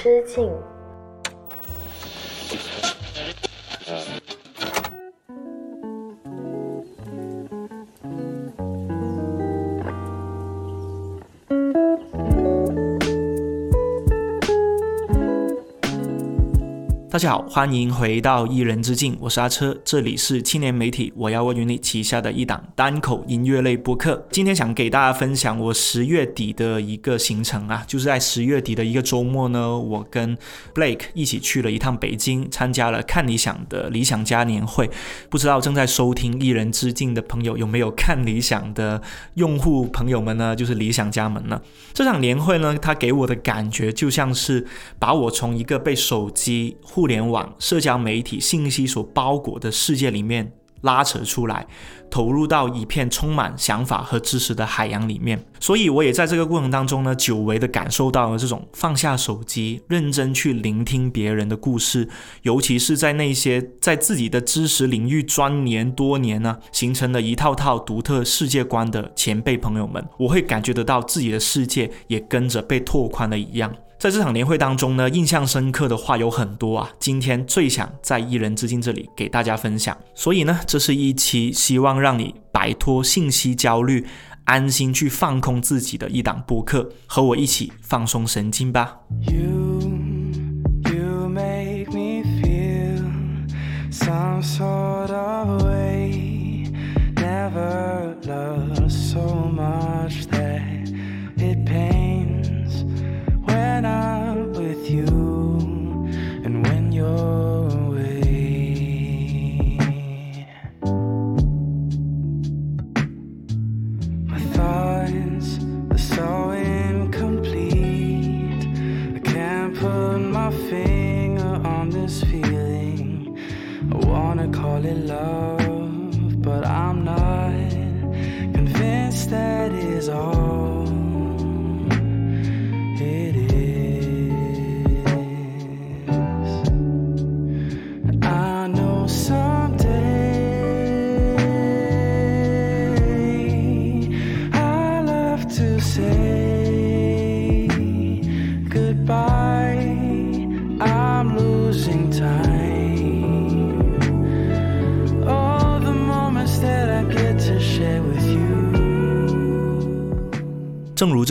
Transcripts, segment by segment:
之境。大家好，欢迎回到一人之境，我是阿车，这里是青年媒体我要问你旗下的一档单口音乐类播客。今天想给大家分享我十月底的一个行程啊，就是在十月底的一个周末呢，我跟 Blake 一起去了一趟北京，参加了看理想的理想家年会。不知道正在收听一人之境的朋友有没有看理想的用户朋友们呢？就是理想家们呢？这场年会呢，它给我的感觉就像是把我从一个被手机互联网、社交媒体信息所包裹的世界里面拉扯出来，投入到一片充满想法和知识的海洋里面。所以，我也在这个过程当中呢，久违的感受到了这种放下手机、认真去聆听别人的故事，尤其是在那些在自己的知识领域钻研多年呢，形成了一套套独特世界观的前辈朋友们，我会感觉得到自己的世界也跟着被拓宽了一样。在这场年会当中呢，印象深刻的话有很多啊。今天最想在一人之境这里给大家分享。所以呢，这是一期希望让你摆脱信息焦虑，安心去放空自己的一档播客，和我一起放松神经吧。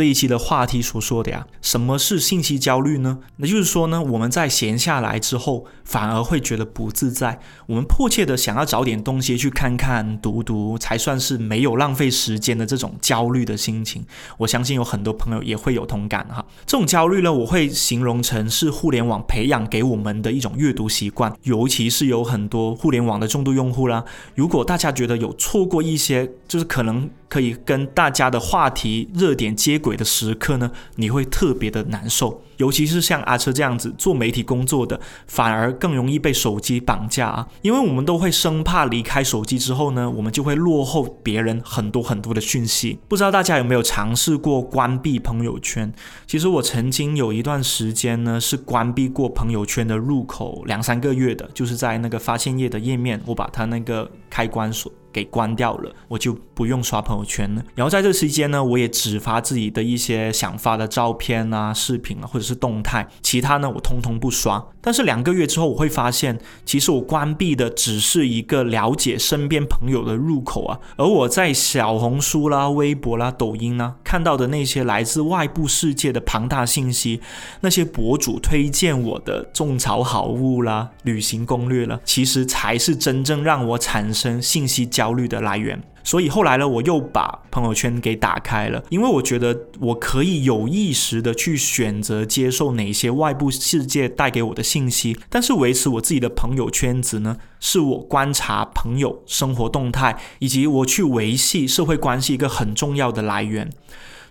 一期的话题所说的呀，什么是信息焦虑呢？那就是说呢，我们在闲下来之后，反而会觉得不自在。我们迫切的想要找点东西去看看、读读，才算是没有浪费时间的这种焦虑的心情。我相信有很多朋友也会有同感哈。这种焦虑呢，我会形容成是互联网培养给我们的一种阅读习惯，尤其是有很多互联网的重度用户啦。如果大家觉得有错过一些，就是可能。可以跟大家的话题热点接轨的时刻呢，你会特别的难受。尤其是像阿车这样子做媒体工作的，反而更容易被手机绑架啊！因为我们都会生怕离开手机之后呢，我们就会落后别人很多很多的讯息。不知道大家有没有尝试过关闭朋友圈？其实我曾经有一段时间呢，是关闭过朋友圈的入口两三个月的，就是在那个发现页的页面，我把它那个开关锁。给关掉了，我就不用刷朋友圈了。然后在这期间呢，我也只发自己的一些想发的照片啊、视频啊，或者是动态，其他呢我通通不刷。但是两个月之后，我会发现，其实我关闭的只是一个了解身边朋友的入口啊。而我在小红书啦、微博啦、抖音呢看到的那些来自外部世界的庞大信息，那些博主推荐我的种草好物啦、旅行攻略了，其实才是真正让我产生信息。焦虑的来源，所以后来呢，我又把朋友圈给打开了，因为我觉得我可以有意识的去选择接受哪些外部世界带给我的信息，但是维持我自己的朋友圈子呢，是我观察朋友生活动态以及我去维系社会关系一个很重要的来源。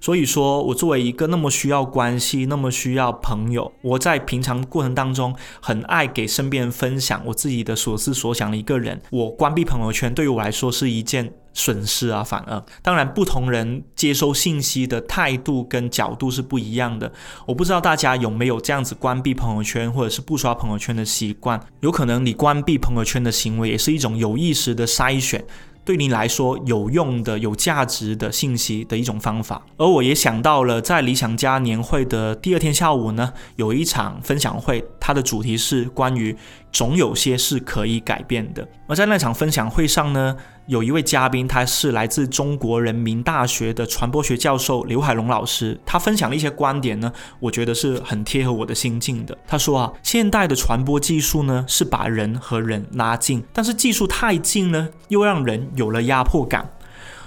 所以说，我作为一个那么需要关系、那么需要朋友，我在平常过程当中很爱给身边人分享我自己的所思所想的一个人，我关闭朋友圈对于我来说是一件损失啊。反而，当然不同人接收信息的态度跟角度是不一样的。我不知道大家有没有这样子关闭朋友圈或者是不刷朋友圈的习惯？有可能你关闭朋友圈的行为也是一种有意识的筛选。对你来说有用的、有价值的信息的一种方法。而我也想到了，在理想家年会的第二天下午呢，有一场分享会，它的主题是关于总有些是可以改变的。而在那场分享会上呢，有一位嘉宾，他是来自中国人民大学的传播学教授刘海龙老师，他分享了一些观点呢，我觉得是很贴合我的心境的。他说啊，现代的传播技术呢，是把人和人拉近，但是技术太近呢，又让人有了压迫感。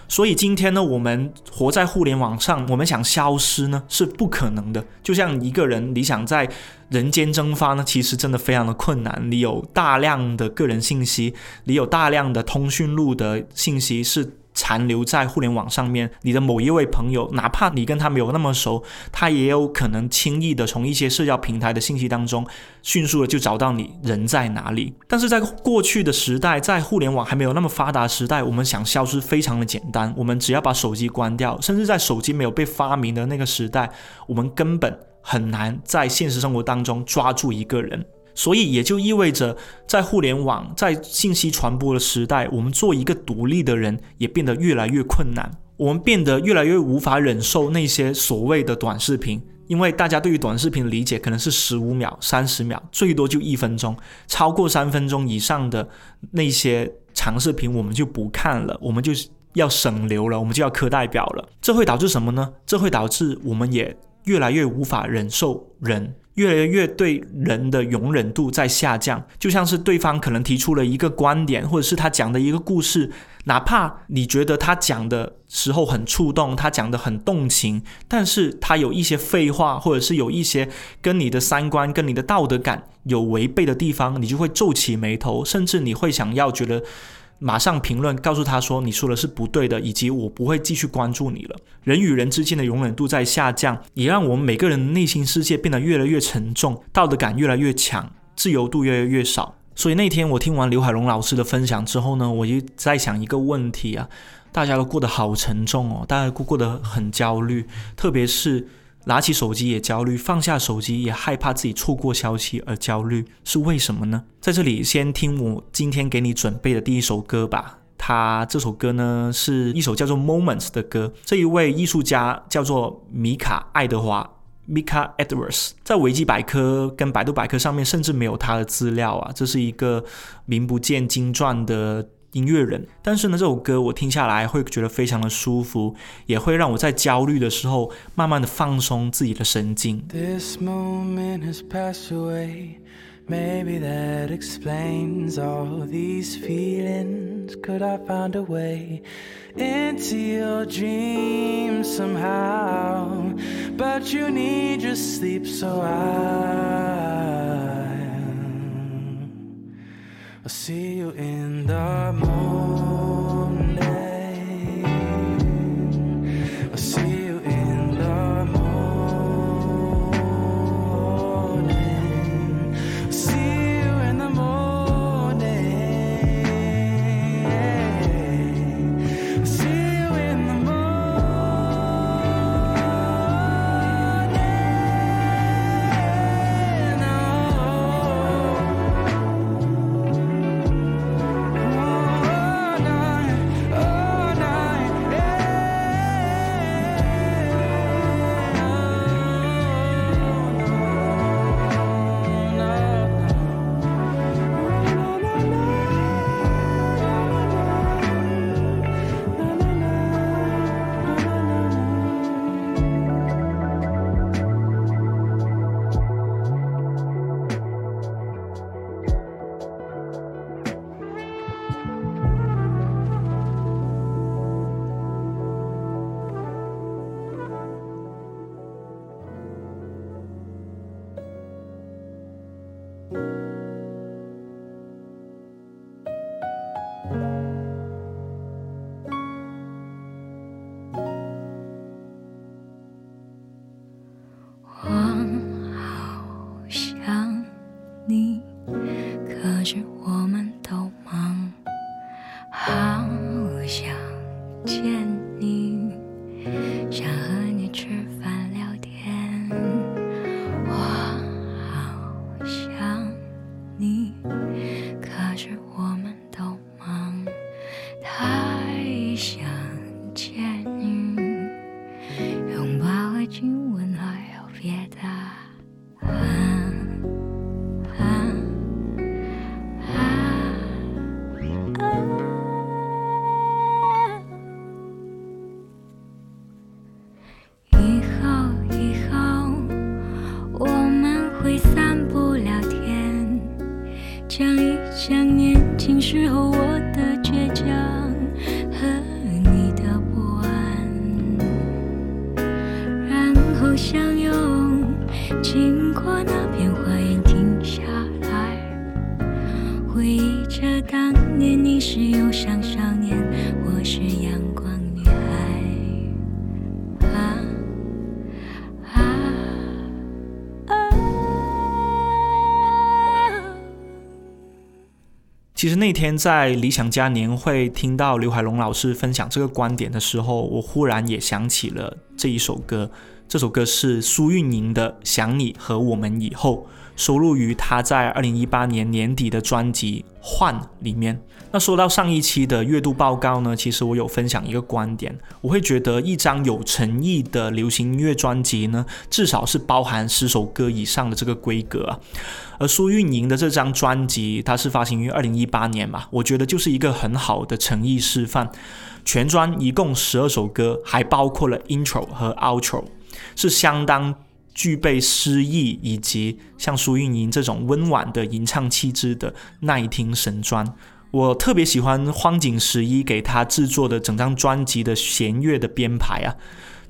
所以今天呢，我们活在互联网上，我们想消失呢是不可能的。就像一个人，你想在人间蒸发呢，其实真的非常的困难。你有大量的个人信息，你有大量的通讯录的信息是。残留在互联网上面，你的某一位朋友，哪怕你跟他没有那么熟，他也有可能轻易的从一些社交平台的信息当中，迅速的就找到你人在哪里。但是在过去的时代，在互联网还没有那么发达时代，我们想消失非常的简单，我们只要把手机关掉，甚至在手机没有被发明的那个时代，我们根本很难在现实生活当中抓住一个人。所以也就意味着，在互联网、在信息传播的时代，我们做一个独立的人也变得越来越困难。我们变得越来越无法忍受那些所谓的短视频，因为大家对于短视频的理解可能是十五秒、三十秒，最多就一分钟。超过三分钟以上的那些长视频，我们就不看了，我们就要省流了，我们就要磕代表了。这会导致什么呢？这会导致我们也越来越无法忍受人。越来越对人的容忍度在下降，就像是对方可能提出了一个观点，或者是他讲的一个故事，哪怕你觉得他讲的时候很触动，他讲的很动情，但是他有一些废话，或者是有一些跟你的三观、跟你的道德感有违背的地方，你就会皱起眉头，甚至你会想要觉得。马上评论告诉他说你说的是不对的，以及我不会继续关注你了。人与人之间的容忍度在下降，也让我们每个人的内心世界变得越来越沉重，道德感越来越强，自由度越来越少。所以那天我听完刘海龙老师的分享之后呢，我就在想一个问题啊，大家都过得好沉重哦，大家都过得很焦虑，特别是。拿起手机也焦虑，放下手机也害怕自己错过消息而焦虑，是为什么呢？在这里先听我今天给你准备的第一首歌吧。它这首歌呢是一首叫做《Moments》的歌。这一位艺术家叫做米卡·爱德华 （Mika Edwards）。在维基百科跟百度百科上面甚至没有他的资料啊，这是一个名不见经传的。音乐人，但是呢，这首歌我听下来会觉得非常的舒服，也会让我在焦虑的时候慢慢的放松自己的神经。This moment has passed away. Maybe that explains all these feelings. Could I find a way into your dreams somehow? But you need your sleep, so I. See you in the morning. 其实那天在理想家年会听到刘海龙老师分享这个观点的时候，我忽然也想起了这一首歌。这首歌是苏运莹的《想你和我们以后》，收录于他在二零一八年年底的专辑《换》里面。那说到上一期的月度报告呢，其实我有分享一个观点，我会觉得一张有诚意的流行音乐专辑呢，至少是包含十首歌以上的这个规格。而苏运莹的这张专辑，它是发行于二零一八年嘛，我觉得就是一个很好的诚意示范。全专一共十二首歌，还包括了 intro 和 outro，是相当具备诗意以及像苏运莹这种温婉的吟唱气质的耐听神专。我特别喜欢荒井十一给他制作的整张专辑的弦乐的编排啊。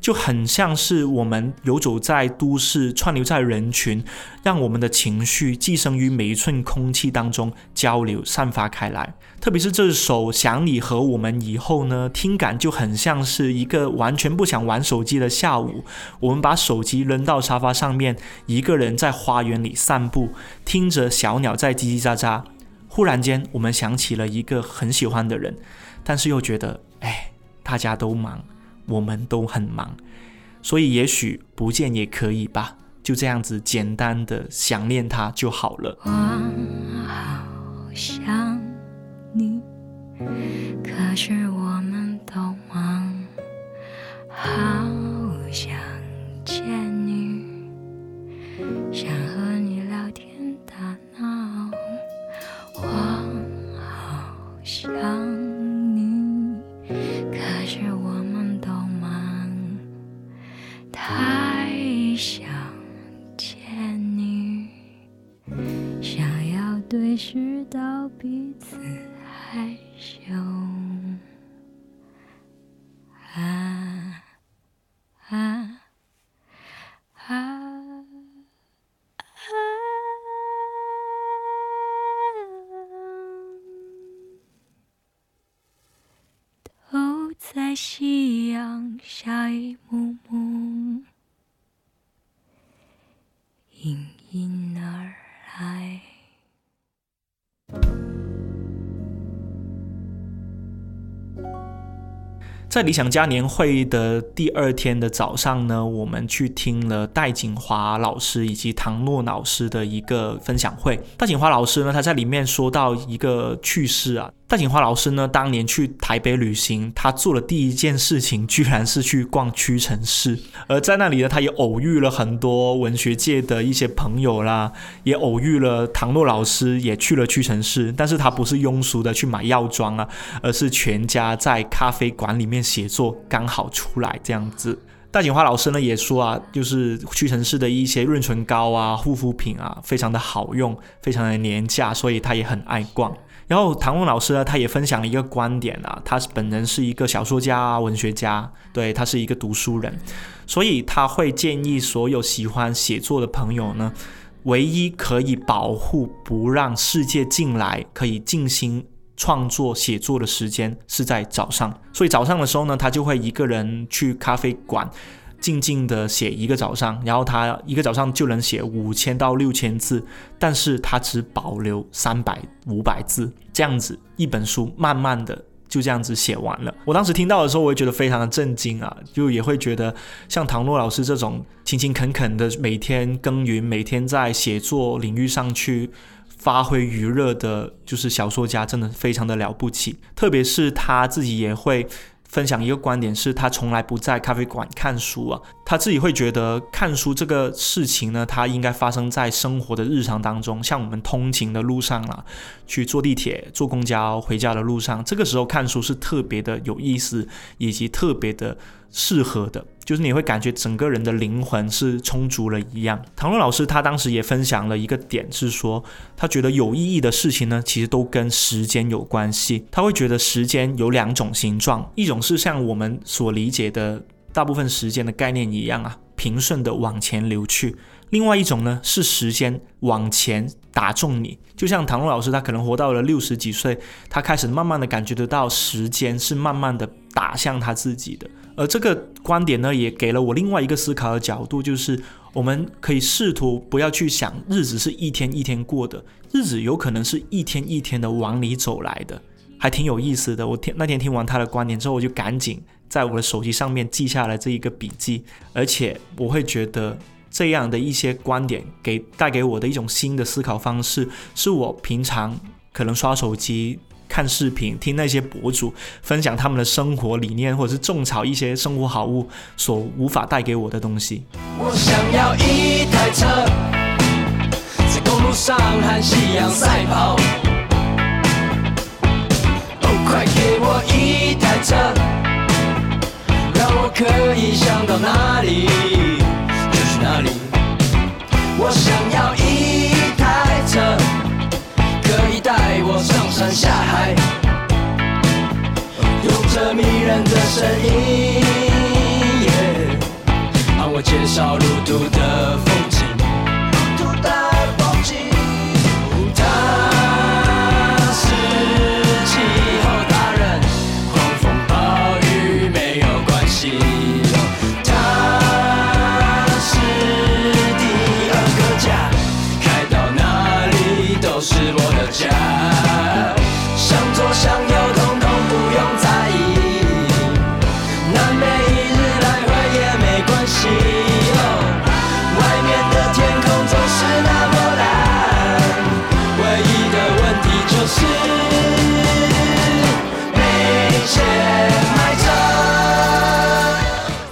就很像是我们游走在都市，串流在人群，让我们的情绪寄生于每一寸空气当中，交流散发开来。特别是这首《想你和我们以后》呢，听感就很像是一个完全不想玩手机的下午，我们把手机扔到沙发上面，一个人在花园里散步，听着小鸟在叽叽喳喳。忽然间，我们想起了一个很喜欢的人，但是又觉得，哎，大家都忙。我们都很忙，所以也许不见也可以吧，就这样子简单的想念他就好了。我好想你，可是我们都忙，好想见你，想和你聊天打闹。我好想要对视到彼此害羞。在理想家年会的第二天的早上呢，我们去听了戴锦华老师以及唐诺老师的一个分享会。戴锦华老师呢，他在里面说到一个趣事啊。戴锦华老师呢，当年去台北旅行，他做的第一件事情居然是去逛屈臣氏，而在那里呢，他也偶遇了很多文学界的一些朋友啦，也偶遇了唐诺老师，也去了屈臣氏，但是他不是庸俗的去买药妆啊，而是全家在咖啡馆里面写作，刚好出来这样子。戴锦华老师呢也说啊，就是屈臣氏的一些润唇膏啊、护肤品啊，非常的好用，非常的廉价，所以他也很爱逛。然后唐文老师呢，他也分享了一个观点啊，他本人是一个小说家、文学家，对他是一个读书人，所以他会建议所有喜欢写作的朋友呢，唯一可以保护不让世界进来，可以静心创作写作的时间是在早上。所以早上的时候呢，他就会一个人去咖啡馆。静静的写一个早上，然后他一个早上就能写五千到六千字，但是他只保留三百五百字，这样子一本书慢慢的就这样子写完了。我当时听到的时候，我也觉得非常的震惊啊，就也会觉得像唐诺老师这种勤勤恳恳的每天耕耘，每天在写作领域上去发挥余热的，就是小说家，真的非常的了不起。特别是他自己也会。分享一个观点是，他从来不在咖啡馆看书啊，他自己会觉得看书这个事情呢，它应该发生在生活的日常当中，像我们通勤的路上啦，去坐地铁、坐公交回家的路上，这个时候看书是特别的有意思，以及特别的适合的。就是你会感觉整个人的灵魂是充足了一样。唐洛老师他当时也分享了一个点，是说他觉得有意义的事情呢，其实都跟时间有关系。他会觉得时间有两种形状，一种是像我们所理解的大部分时间的概念一样啊，平顺的往前流去；另外一种呢，是时间往前打中你。就像唐老师，他可能活到了六十几岁，他开始慢慢的感觉得到时间是慢慢的打向他自己的。而这个观点呢，也给了我另外一个思考的角度，就是我们可以试图不要去想日子是一天一天过的，日子有可能是一天一天的往里走来的，还挺有意思的。我听那天听完他的观点之后，我就赶紧在我的手机上面记下来这一个笔记，而且我会觉得这样的一些观点给带给我的一种新的思考方式，是我平常可能刷手机。看视频，听那些博主分享他们的生活理念，或者是种草一些生活好物所无法带给我的东西。我想要一台车，在公路上和夕阳赛跑。哦，快给我一台车，可以想到哪里就去哪里。我想要一台车。可以带我上山下海，用着迷人的声音，帮我减少路途的风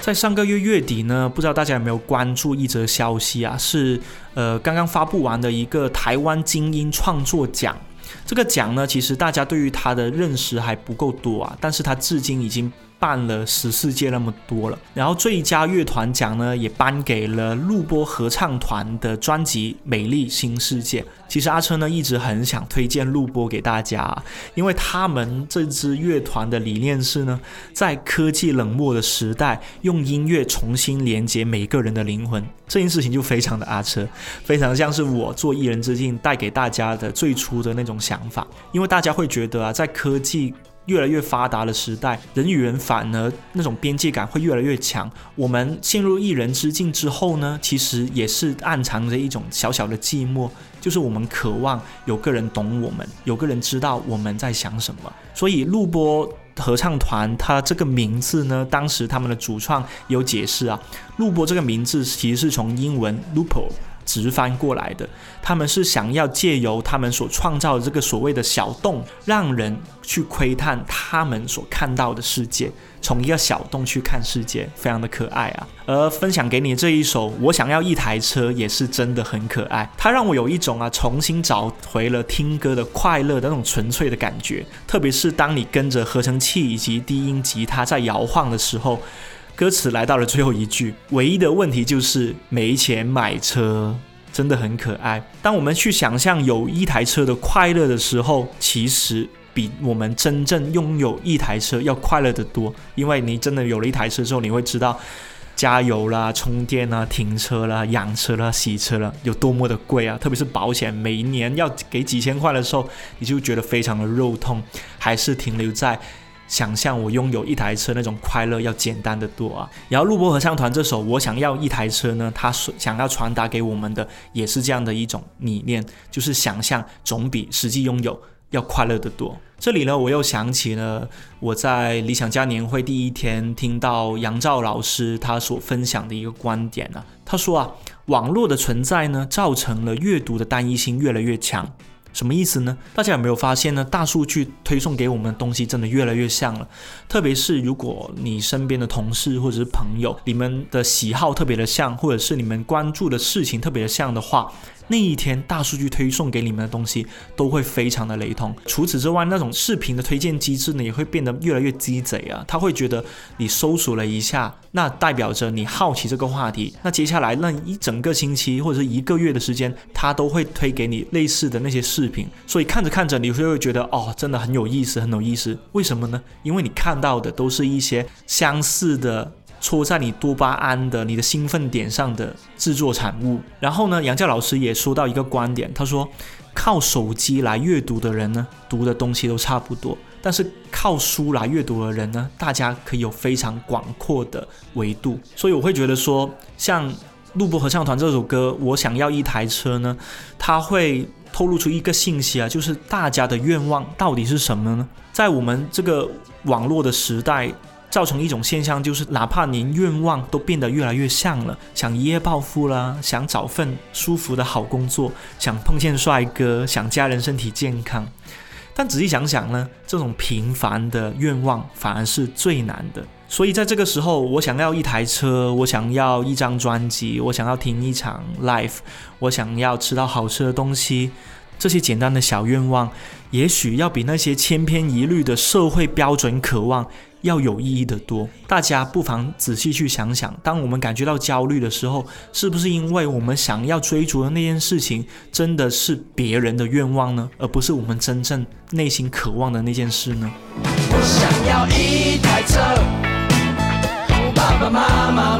在上个月月底呢，不知道大家有没有关注一则消息啊？是呃刚刚发布完的一个台湾精英创作奖。这个奖呢，其实大家对于它的认识还不够多啊，但是它至今已经。办了十四届那么多了，然后最佳乐团奖呢也颁给了录播合唱团的专辑《美丽新世界》。其实阿车呢一直很想推荐录播给大家，因为他们这支乐团的理念是呢，在科技冷漠的时代，用音乐重新连接每个人的灵魂。这件事情就非常的阿车，非常像是我做艺人之境带给大家的最初的那种想法。因为大家会觉得啊，在科技越来越发达的时代，人与人反而那种边界感会越来越强。我们陷入一人之境之后呢，其实也是暗藏着一种小小的寂寞，就是我们渴望有个人懂我们，有个人知道我们在想什么。所以录播合唱团它这个名字呢，当时他们的主创有解释啊，录播这个名字其实是从英文 loop。直翻过来的，他们是想要借由他们所创造的这个所谓的小洞，让人去窥探他们所看到的世界，从一个小洞去看世界，非常的可爱啊。而分享给你这一首《我想要一台车》也是真的很可爱，它让我有一种啊重新找回了听歌的快乐的那种纯粹的感觉，特别是当你跟着合成器以及低音吉他在摇晃的时候。歌词来到了最后一句，唯一的问题就是没钱买车，真的很可爱。当我们去想象有一台车的快乐的时候，其实比我们真正拥有一台车要快乐的多。因为你真的有了一台车之后，你会知道加油啦、充电啦、停车啦、养车啦、洗车啦有多么的贵啊！特别是保险，每一年要给几千块的时候，你就觉得非常的肉痛，还是停留在。想象我拥有一台车那种快乐要简单的多啊！然后录播合唱团这首《我想要一台车》呢，他想要传达给我们的也是这样的一种理念，就是想象总比实际拥有要快乐的多。这里呢，我又想起了我在理想家年会第一天听到杨照老师他所分享的一个观点呢，他说啊，网络的存在呢，造成了阅读的单一性越来越强。什么意思呢？大家有没有发现呢？大数据推送给我们的东西真的越来越像了。特别是如果你身边的同事或者是朋友，你们的喜好特别的像，或者是你们关注的事情特别的像的话，那一天大数据推送给你们的东西都会非常的雷同。除此之外，那种视频的推荐机制呢，也会变得越来越鸡贼啊。他会觉得你搜索了一下，那代表着你好奇这个话题，那接下来那一整个星期或者是一个月的时间，他都会推给你类似的那些视频。所以看着看着，你会觉得哦，真的很有意思，很有意思。为什么呢？因为你看到的都是一些相似的。戳在你多巴胺的、你的兴奋点上的制作产物。然后呢，杨教老师也说到一个观点，他说，靠手机来阅读的人呢，读的东西都差不多；但是靠书来阅读的人呢，大家可以有非常广阔的维度。所以我会觉得说，像《录播合唱团》这首歌，我想要一台车呢，它会透露出一个信息啊，就是大家的愿望到底是什么呢？在我们这个网络的时代。造成一种现象，就是哪怕您愿望都变得越来越像了，想一夜暴富啦，想找份舒服的好工作，想碰见帅哥，想家人身体健康，但仔细想想呢，这种平凡的愿望反而是最难的。所以在这个时候，我想要一台车，我想要一张专辑，我想要听一场 live，我想要吃到好吃的东西，这些简单的小愿望，也许要比那些千篇一律的社会标准渴望。要有意义的多，大家不妨仔细去想想，当我们感觉到焦虑的时候，是不是因为我们想要追逐的那件事情真的是别人的愿望呢，而不是我们真正内心渴望的那件事呢？我想要一台车，爸爸妈妈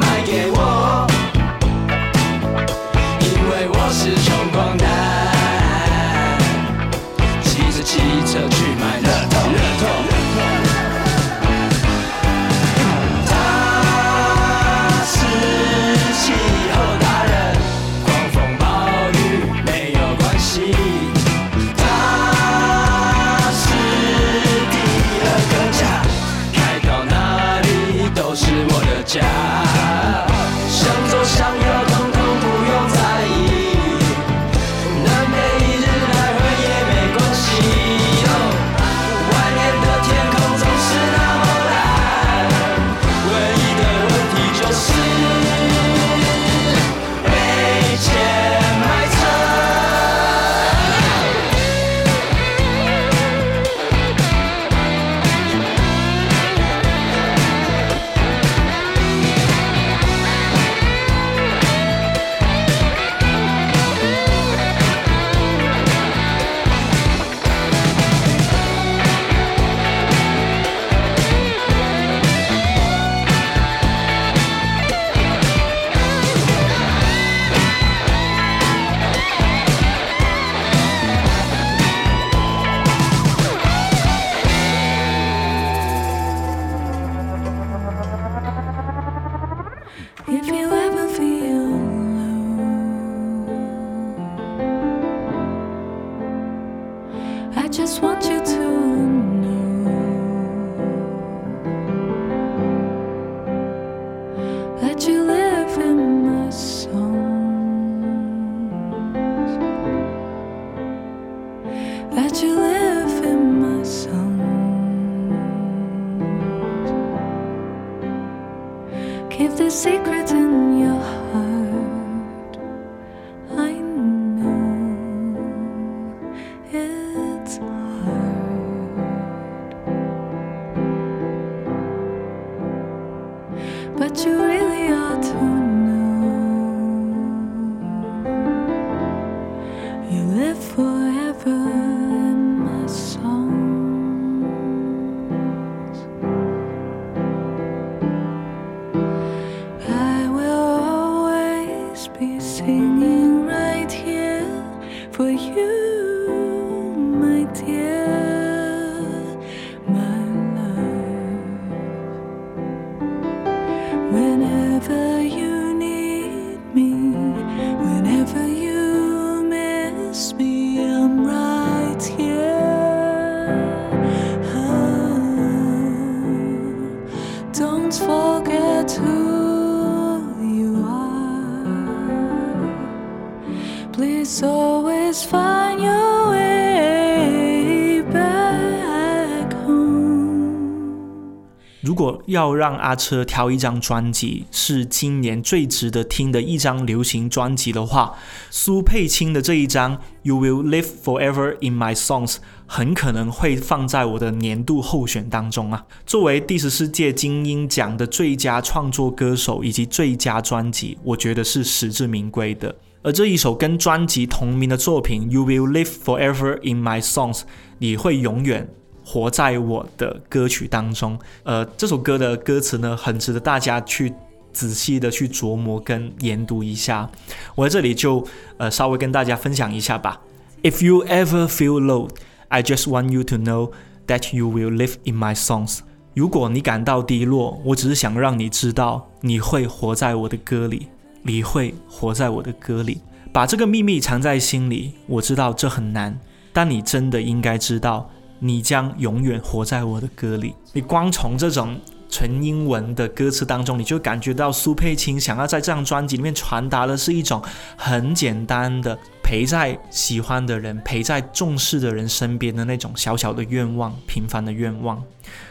so is find your way back home. 如果要让阿车挑一张专辑是今年最值得听的一张流行专辑的话苏佩青的这一张 you will live forever in my songs 很可能会放在我的年度候选当中啊。作为第十四届金鹰奖的最佳创作歌手以及最佳专辑我觉得是实至名归的。而这一首跟专辑同名的作品《You Will Live Forever in My Songs》，你会永远。活在我的歌曲当中，呃，这首歌的歌词呢，很值得大家去仔细的去琢磨跟研读一下。我在这里就呃稍微跟大家分享一下吧。If you ever feel low, I just want you to know that you will live in my songs。如果你感到低落，我只是想让你知道，你会活在我的歌里，你会活在我的歌里。把这个秘密藏在心里，我知道这很难，但你真的应该知道。你将永远活在我的歌里。你光从这种纯英文的歌词当中，你就感觉到苏佩青想要在这张专辑里面传达的是一种很简单的陪在喜欢的人、陪在重视的人身边的那种小小的愿望、平凡的愿望。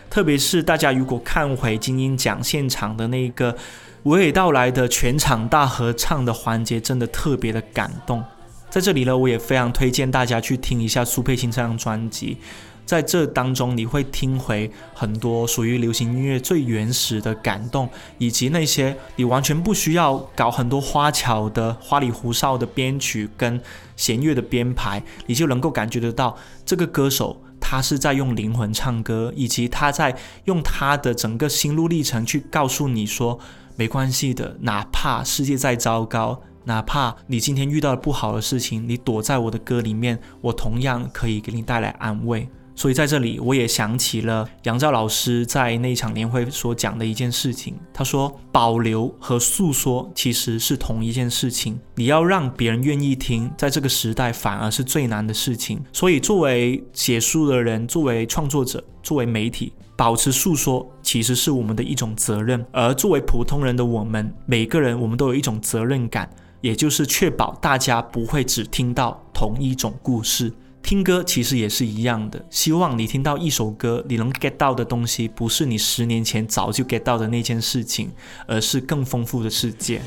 特别是大家如果看回金鹰奖现场的那个娓娓道来的全场大合唱的环节，真的特别的感动。在这里呢，我也非常推荐大家去听一下苏佩青这张专辑。在这当中，你会听回很多属于流行音乐最原始的感动，以及那些你完全不需要搞很多花巧的花里胡哨的编曲跟弦乐的编排，你就能够感觉得到这个歌手他是在用灵魂唱歌，以及他在用他的整个心路历程去告诉你说，没关系的，哪怕世界再糟糕，哪怕你今天遇到了不好的事情，你躲在我的歌里面，我同样可以给你带来安慰。所以在这里，我也想起了杨照老师在那场年会所讲的一件事情。他说：“保留和诉说其实是同一件事情。你要让别人愿意听，在这个时代反而是最难的事情。所以，作为写书的人，作为创作者，作为媒体，保持诉说其实是我们的一种责任。而作为普通人的我们，每个人我们都有一种责任感，也就是确保大家不会只听到同一种故事。”听歌其实也是一样的，希望你听到一首歌，你能 get 到的东西，不是你十年前早就 get 到的那件事情，而是更丰富的世界。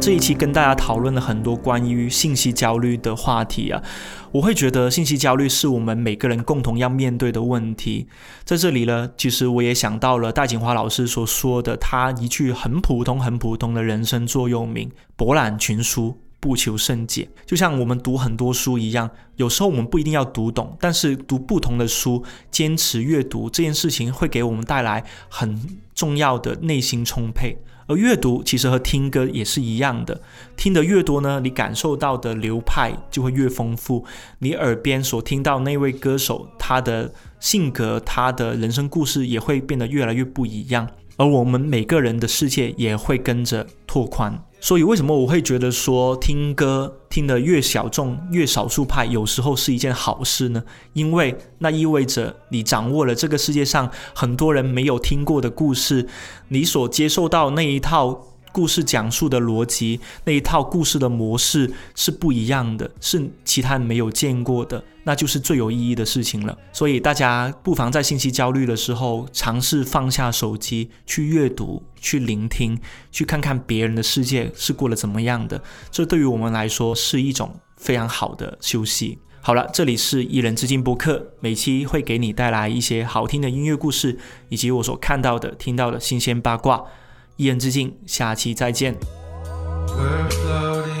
这一期跟大家讨论了很多关于信息焦虑的话题啊，我会觉得信息焦虑是我们每个人共同要面对的问题。在这里呢，其实我也想到了戴锦华老师所说的他一句很普通、很普通的人生座右铭：“博览群书，不求甚解。”就像我们读很多书一样，有时候我们不一定要读懂，但是读不同的书，坚持阅读这件事情会给我们带来很重要的内心充沛。而阅读其实和听歌也是一样的，听得越多呢，你感受到的流派就会越丰富，你耳边所听到那位歌手他的性格、他的人生故事也会变得越来越不一样，而我们每个人的世界也会跟着拓宽。所以，为什么我会觉得说听歌听得越小众、越少数派，有时候是一件好事呢？因为那意味着你掌握了这个世界上很多人没有听过的故事，你所接受到那一套故事讲述的逻辑，那一套故事的模式是不一样的，是其他人没有见过的，那就是最有意义的事情了。所以大家不妨在信息焦虑的时候，尝试放下手机，去阅读，去聆听，去看看别人的世界是过得怎么样的。这对于我们来说是一种非常好的休息。好了，这里是一人之境播客，每期会给你带来一些好听的音乐故事，以及我所看到的、听到的新鲜八卦。一言之境，下期再见。We're floating